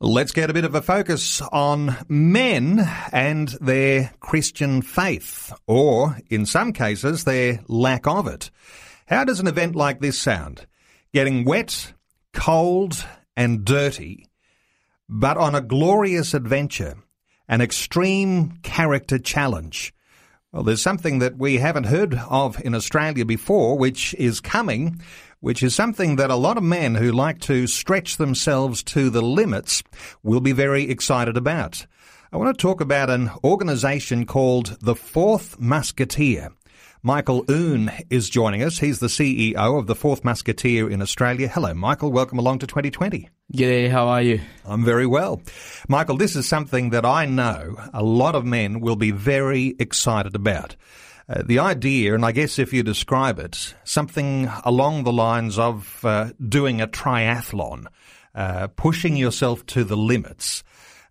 Let's get a bit of a focus on men and their Christian faith, or in some cases, their lack of it. How does an event like this sound? Getting wet, cold, and dirty, but on a glorious adventure, an extreme character challenge. Well, there's something that we haven't heard of in Australia before, which is coming, which is something that a lot of men who like to stretch themselves to the limits will be very excited about. I want to talk about an organization called the Fourth Musketeer. Michael Oon is joining us. He's the CEO of the Fourth Musketeer in Australia. Hello, Michael. Welcome along to 2020. G'day, how are you? I'm very well. Michael, this is something that I know a lot of men will be very excited about. Uh, the idea, and I guess if you describe it, something along the lines of uh, doing a triathlon, uh, pushing yourself to the limits,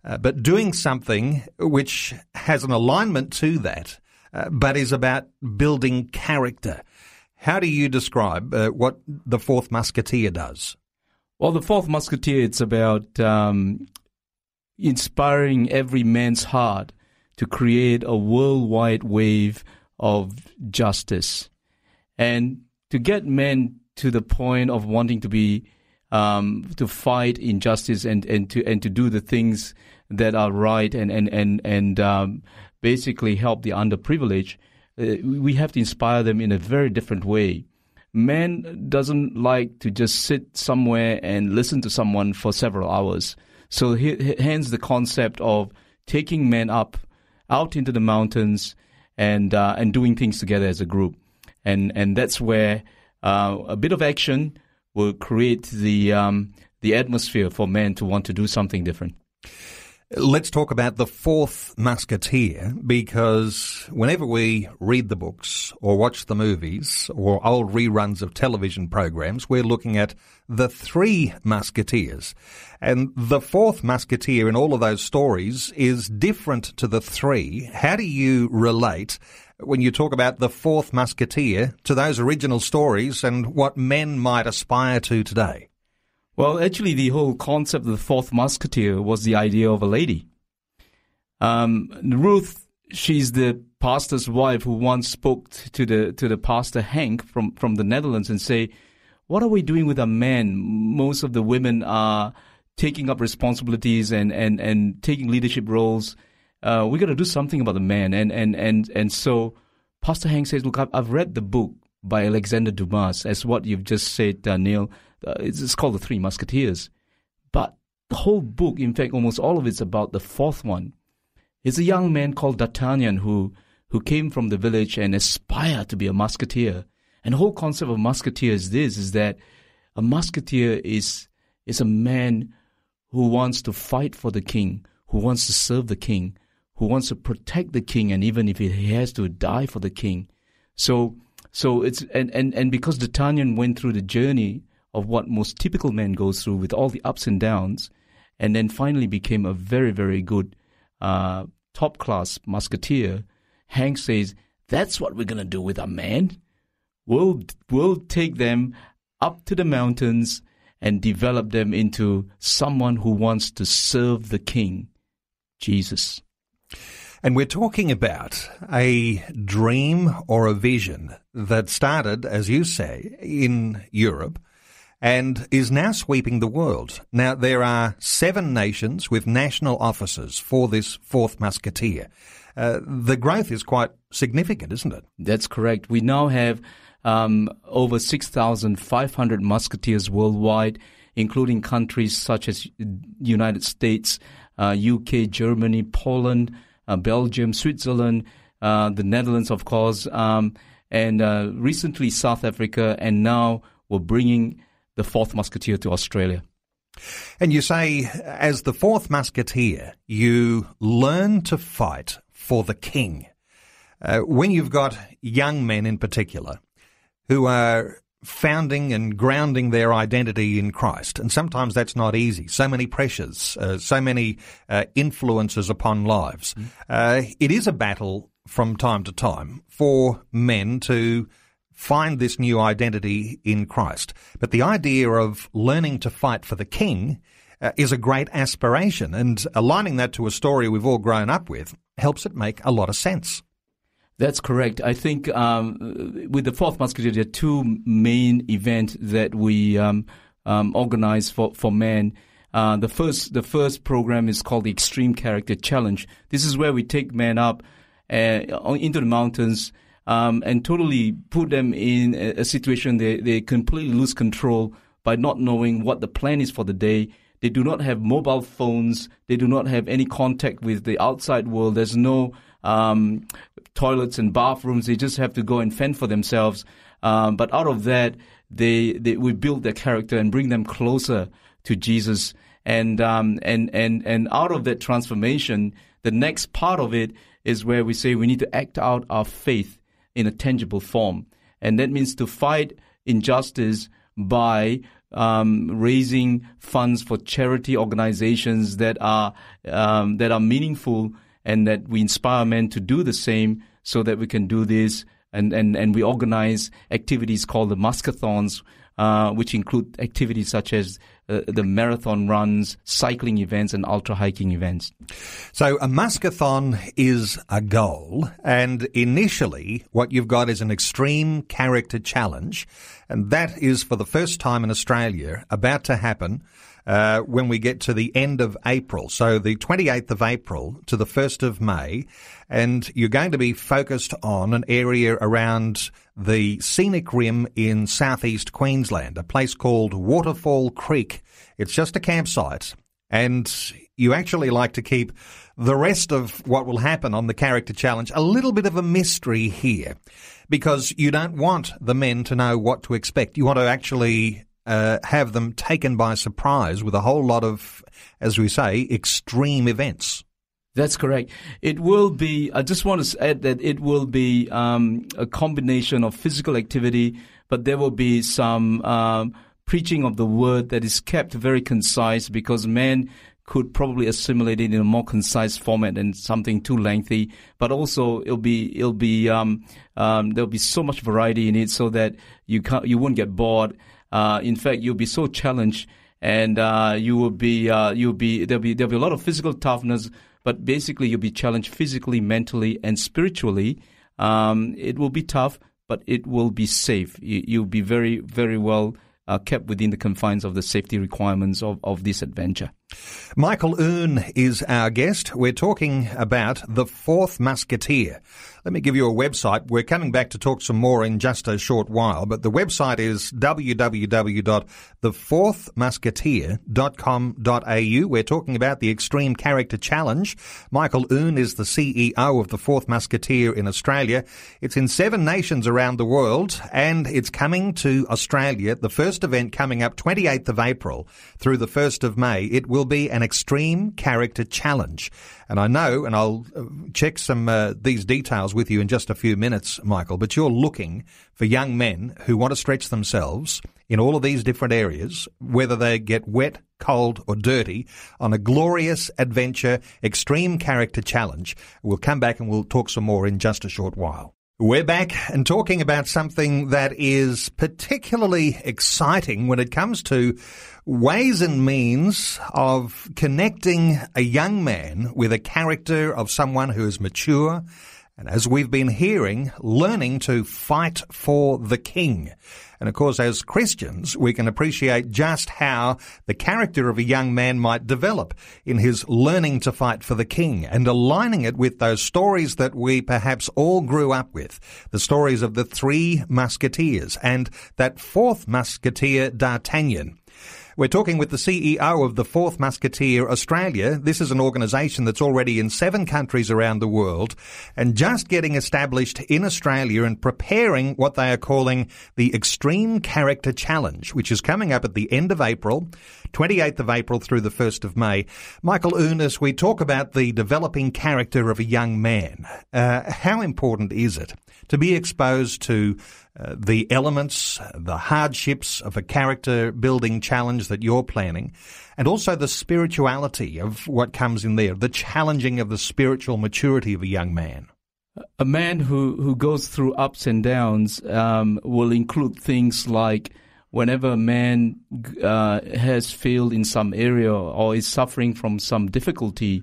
uh, but doing something which has an alignment to that, uh, but is about building character. How do you describe what the Fourth Musketeer does? Well, the Fourth Musketeer, it's about um, inspiring every man's heart to create a worldwide wave of justice and to get men to the point of wanting to be um, to fight injustice and, and to and to do the things that are right and and and and um, basically help the underprivileged. Uh, we have to inspire them in a very different way. Man doesn't like to just sit somewhere and listen to someone for several hours. So hence the concept of taking men up out into the mountains and uh, and doing things together as a group, and and that's where uh, a bit of action will create the um, the atmosphere for men to want to do something different. Let's talk about the fourth musketeer because whenever we read the books or watch the movies or old reruns of television programs, we're looking at the three musketeers. And the fourth musketeer in all of those stories is different to the three. How do you relate when you talk about the fourth musketeer to those original stories and what men might aspire to today? Well, actually, the whole concept of the fourth musketeer was the idea of a lady. Um, Ruth, she's the pastor's wife who once spoke to the to the pastor Hank from from the Netherlands and say, "What are we doing with our men? Most of the women are taking up responsibilities and and and taking leadership roles. Uh, we got to do something about the men." And and and and so, Pastor Hank says, "Look, I've, I've read the book by Alexander Dumas, as what you've just said, uh, Neil." Uh, it's, it's called The Three Musketeers. But the whole book, in fact, almost all of it's about the fourth one. It's a young man called D'Artagnan who, who came from the village and aspired to be a musketeer. And the whole concept of musketeer is this, is that a musketeer is, is a man who wants to fight for the king, who wants to serve the king, who wants to protect the king, and even if he has to die for the king. So, so it's, and, and, and because D'Artagnan went through the journey of what most typical men go through with all the ups and downs, and then finally became a very, very good uh, top class musketeer. Hank says, That's what we're to do with our men. We'll, we'll take them up to the mountains and develop them into someone who wants to serve the king, Jesus. And we're talking about a dream or a vision that started, as you say, in Europe and is now sweeping the world. Now, there are seven nations with national offices for this fourth musketeer. Uh, the growth is quite significant, isn't it? That's correct. We now have um, over 6,500 musketeers worldwide, including countries such as United States, uh, UK, Germany, Poland, Belgium, Switzerland, uh, the Netherlands, of course, um, and uh, recently South Africa, and now we're bringing the fourth musketeer to Australia. And you say, as the fourth musketeer, you learn to fight for the king. Uh, when you've got young men in particular who are founding and grounding their identity in Christ, and sometimes that's not easy. So many pressures, uh, so many uh, influences upon lives. Mm. it is a battle from time to time for men to find this new identity in Christ. But the idea of learning to fight for the king uh, is a great aspiration, and aligning that to a story we've all grown up with helps it make a lot of sense. That's correct. I think um, with the Fourth Musketeer, there are two main events that we um, um, organize for, for men. Uh, the first the first program is called the Extreme Character Challenge. This is where we take men up uh, into the mountains um, and totally put them in a, a situation they, they completely lose control by not knowing what the plan is for the day. They do not have mobile phones. They do not have any contact with the outside world. There's no um, toilets and bathrooms. They just have to go and fend for themselves. Um, but out of that, they, they we build their character and bring them closer to Jesus. And um, and and and out of that transformation, the next part of it is where we say we need to act out our faith in a tangible form. And that means to fight injustice by um, raising funds for charity organizations that are um, that are meaningful and that we inspire men to do the same so that we can do this and, and, and we organize activities called the Muskathlons, uh, which include activities such as uh, the marathon runs, cycling events, and ultra hiking events. So a Muskathlon is a goal, and initially what you've got is an extreme character challenge, and that is for the first time in Australia about to happen. Uh, when we get to the end of April. So the 28th of April to the 1st of May. And you're going to be focused on an area around the scenic rim in southeast Queensland, a place called Waterfall Creek. It's just a campsite, and you actually like to keep the rest of what will happen on the character challenge a little bit of a mystery here because you don't want the men to know what to expect. You want to actually uh, have them taken by surprise with a whole lot of, as we say, extreme events. That's correct. It will be, I just want to add that it will be um, a combination of physical activity, but there will be some um, preaching of the word that is kept very concise because men could probably assimilate it in a more concise format than something too lengthy. But also, it'll be it'll be um, um, there'll be so much variety in it so that you can't, you won't get bored. Uh, in fact, you'll be so challenged, and uh, you will be uh, you'll be there'll be there'll be a lot of physical toughness, but basically you'll be challenged physically, mentally, and spiritually. Um, it will be tough, but it will be safe. You, you'll be very, very well uh, kept within the confines of the safety requirements of, of this adventure. Michael Oon is our guest. We're talking about The Fourth Musketeer. Let me give you a website. We're coming back to talk some more in just a short while, but the website is www.thefourthmusketeer.com.au. We're talking about the Extreme Character Challenge. Michael Oon is the CEO of The Fourth Musketeer in Australia. It's in seven nations around the world, and it's coming to Australia. The first event coming up 28th of April through the 1st of May. It will be an extreme character challenge. And I know, and I'll uh, check some uh, these details with you in just a few minutes, Michael, but you're looking for young men who want to stretch themselves in all of these different areas, whether they get wet, cold, or dirty, on a glorious adventure, extreme character challenge. We'll come back and we'll talk some more in just a short while. We're back and talking about something that is particularly exciting when it comes to ways and means of connecting a young man with a character of someone who is mature And as we've been hearing, learning to fight for the king. And of course, as Christians, we can appreciate just how the character of a young man might develop in his learning to fight for the king and aligning it with those stories that we perhaps all grew up with. The stories of the three musketeers and that fourth musketeer, D'Artagnan. We're talking with the CEO of the Fourth Musketeer Australia. This is an organisation that's already in seven countries around the world and just getting established in Australia and preparing what they are calling the Extreme Character Challenge, which is coming up at the end of April, 28th of April through the 1st of May. Michael Unis, we talk about the developing character of a young man. Uh, how important is it to be exposed to uh, the elements, the hardships of a character building challenge that you're planning, and also the spirituality of what comes in there, the challenging of the spiritual maturity of a young man. A man who, who goes through ups and downs um, will include things like whenever a man uh, has failed in some area or is suffering from some difficulty,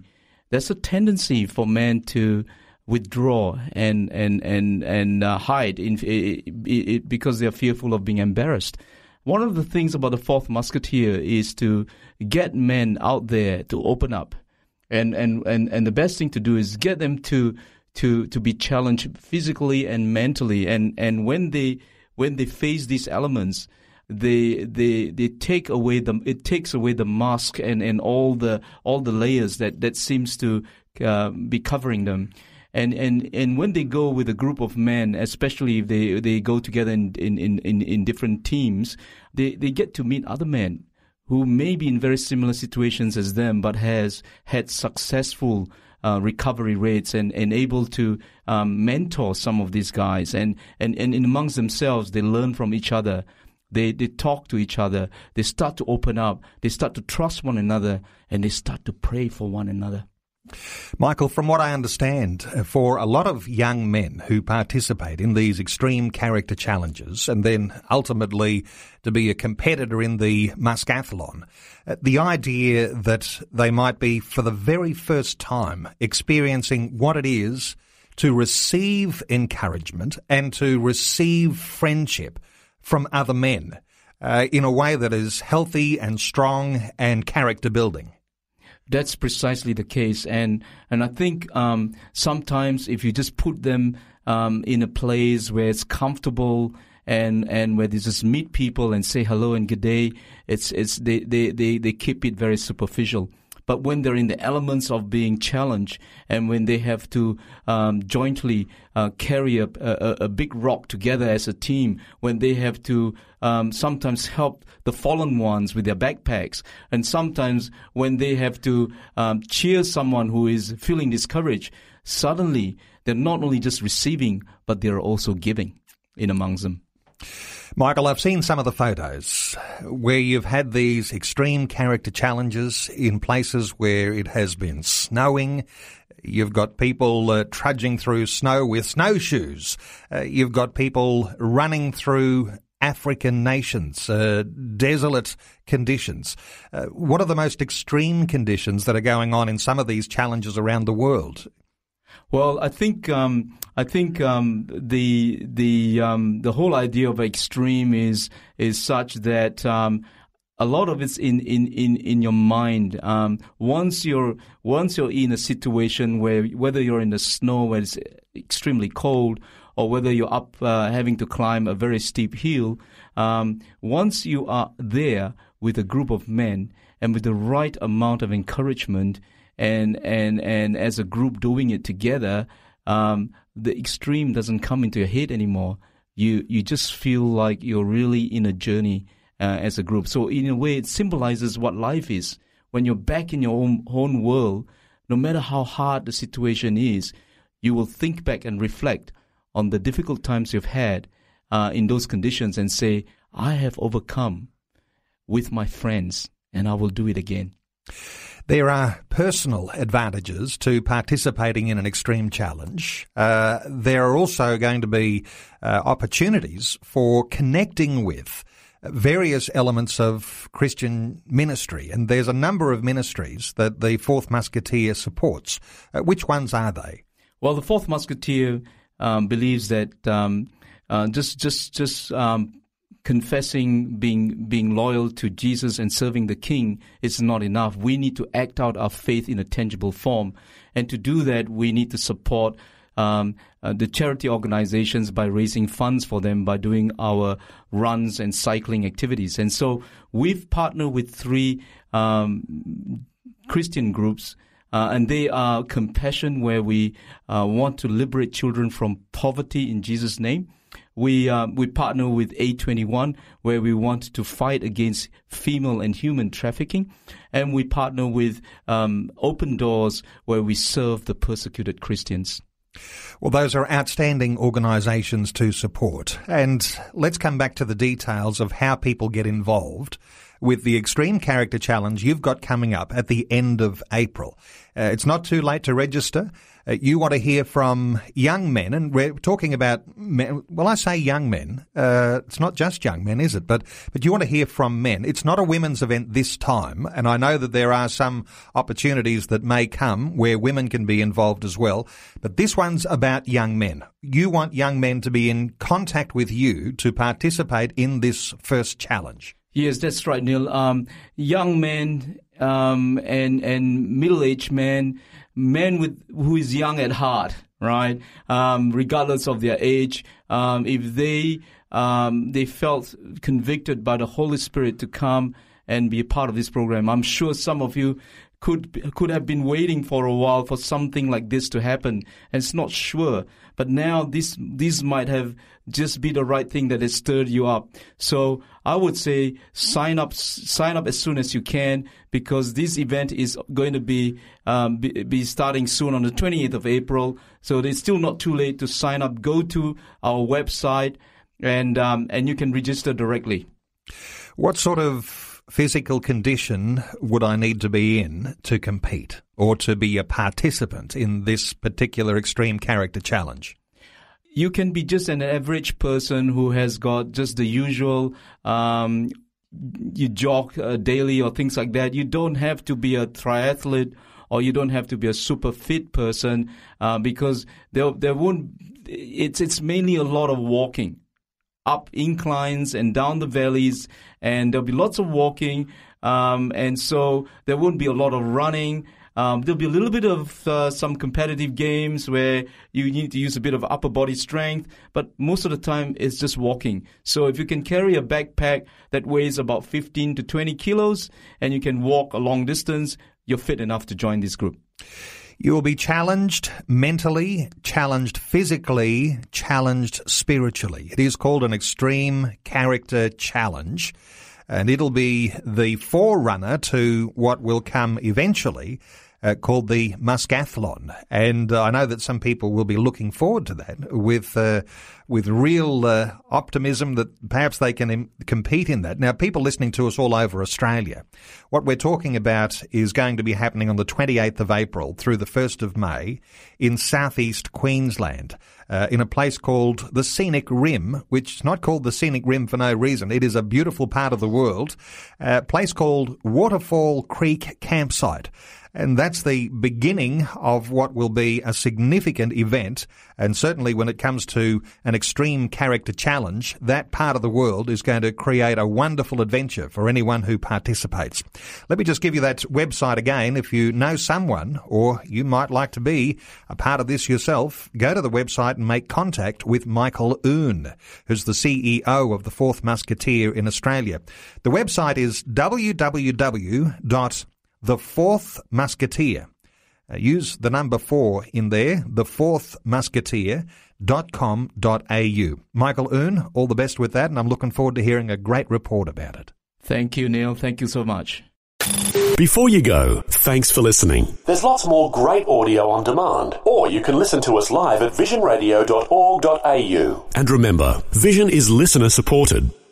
there's a tendency for men to withdraw and and and and uh, hide in, it, it, because they are fearful of being embarrassed. One of the things about the fourth musketeer is to get men out there to open up, and and and and the best thing to do is get them to to to be challenged physically and mentally, and and when they when they face these elements. They, they they take away the it takes away the mask and, and all the all the layers that, that seems to uh, be covering them and and and when they go with a group of men, especially if they they go together in in in, in different teams, they they get to meet other men who may be in very similar situations as them, but has had successful uh, recovery rates and, and able to um, mentor some of these guys. And, and, and amongst themselves, they learn from each other. They, they talk to each other. They start to open up. They start to trust one another and they start to pray for one another. Michael, from what I understand, for a lot of young men who participate in these extreme character challenges and then ultimately to be a competitor in the Muskathlon, uh, the idea that they might be for the very first time experiencing what it is to receive encouragement and to receive friendship from other men uh, in a way that is healthy and strong and character building that's precisely the case. And and I think um, sometimes if you just put them um, in a place where it's comfortable and and where they just meet people and say hello and good day, it's it's they, they, they, they keep it very superficial. But when they're in the elements of being challenged and when they have to um, jointly uh, carry a, a, a, big rock together as a team, when they have to um, sometimes help the fallen ones with their backpacks, and sometimes when they have to um, cheer someone who is feeling discouraged, suddenly they're not only just receiving, but they're also giving in amongst them. Michael, I've seen some of the photos where you've had these extreme character challenges in places where it has been snowing. You've got people uh, trudging through snow with snowshoes. Uh, you've got people running through African nations, uh, desolate conditions. Uh, what are the most extreme conditions that are going on in some of these challenges around the world? Well, I think um, I think um, the the um, the whole idea of extreme is is such that um, a lot of it's in in in, in your mind. Um, once you're once you're in a situation where whether you're in the snow where it's extremely cold or whether you're up uh, having to climb a very steep hill, um, once you are there with a group of men and with the right amount of encouragement and and and as a group doing it together, um, the extreme doesn't come into your head anymore. You you just feel like you're really in a journey uh, as a group. So in a way, it symbolizes what life is. When you're back in your own, own world, no matter how hard the situation is, you will think back and reflect on the difficult times you've had uh, in those conditions and say, I have overcome with my friends and I will do it again. There are personal advantages to participating in an extreme challenge. Uh, there are also going to be uh, opportunities for connecting with various elements of Christian ministry, and there's a number of ministries that the Fourth Musketeer supports. Uh, which ones are they? Well, the Fourth Musketeer um, believes that um, uh, just just just um, confessing being being loyal to Jesus and serving the King is not enough. We need to act out our faith in a tangible form, and to do that, we need to support um, uh, the charity organizations by raising funds for them by doing our runs and cycling activities. And so we've partnered with three um, Christian groups. Uh, and they are compassion, where we uh, want to liberate children from poverty in Jesus' name. We uh, we partner with A21, where we want to fight against female and human trafficking, and we partner with um, Open Doors, where we serve the persecuted Christians. Well, those are outstanding organisations to support. And let's come back to the details of how people get involved with the Extreme Character Challenge you've got coming up at the end of April. Uh, it's not too late to register. Uh, you want to hear from young men, and we're talking about men. Well, I say young men. Uh, it's not just young men, is it? But but you want to hear from men. It's not a women's event this time, and I know that there are some opportunities that may come where women can be involved as well. But this one's about young men. You want young men to be in contact with you to participate in this first challenge. Yes, that's right, Neil. Um, young men um, and and middle aged men with who is young at heart, right? Um, regardless of their age, um, if they um, they felt convicted by the Holy Spirit to come and be a part of this program, I'm sure some of you could could have been waiting for a while for something like this to happen, and it's not sure. But now this this might have just be the right thing that has stirred you up. So I would say sign up sign up as soon as you can because this event is going to be um, be, be starting soon on the 28th of April. So it's still not too late to sign up. Go to our website and um, and you can register directly. What sort of physical condition would I need to be in to compete or to be a participant in this particular extreme character challenge? You can be just an average person who has got just the usual um, you jog uh, daily or things like that. You don't have to be a triathlete or you don't have to be a super fit person uh, because there there won't. It's it's mainly a lot of walking up inclines and down the valleys, and there'll be lots of walking. Um, and so there won't be a lot of running. Um, there'll be a little bit of uh, some competitive games where you need to use a bit of upper body strength, but most of the time it's just walking. So if you can carry a backpack that weighs about 15 to 20 kilos and you can walk a long distance, you're fit enough to join this group. You will be challenged mentally, challenged physically, challenged spiritually. It is called an extreme character challenge, and it'll be the forerunner to what will come eventually. Uh, called the Muskathlon, and uh, I know that some people will be looking forward to that with uh, with real uh, optimism that perhaps they can Im- compete in that. Now, people listening to us all over Australia, what we're talking about is going to be happening on the 28th of April through the 1st of May in southeast Queensland. Uh, in a place called the Scenic Rim, which is not called the Scenic Rim for no reason. It is a beautiful part of the world. A place called Waterfall Creek Campsite. And that's the beginning of what will be a significant event. And certainly when it comes to an extreme character challenge, that part of the world is going to create a wonderful adventure for anyone who participates. Let me just give you that website again. If you know someone or you might like to be a part of this yourself, go to the website and make contact with Michael Oon, who's the CEO of the Fourth Musketeer in Australia. The website is www the Fourth Musketeer. Uh, use the number four in there, the fourth musketeer.com.au. Michael Oon, all the best with that, and I'm looking forward to hearing a great report about it. Thank you, Neil. Thank you so much. Before you go, thanks for listening. There's lots more great audio on demand, or you can listen to us live at visionradio.org.au. And remember, Vision is listener supported.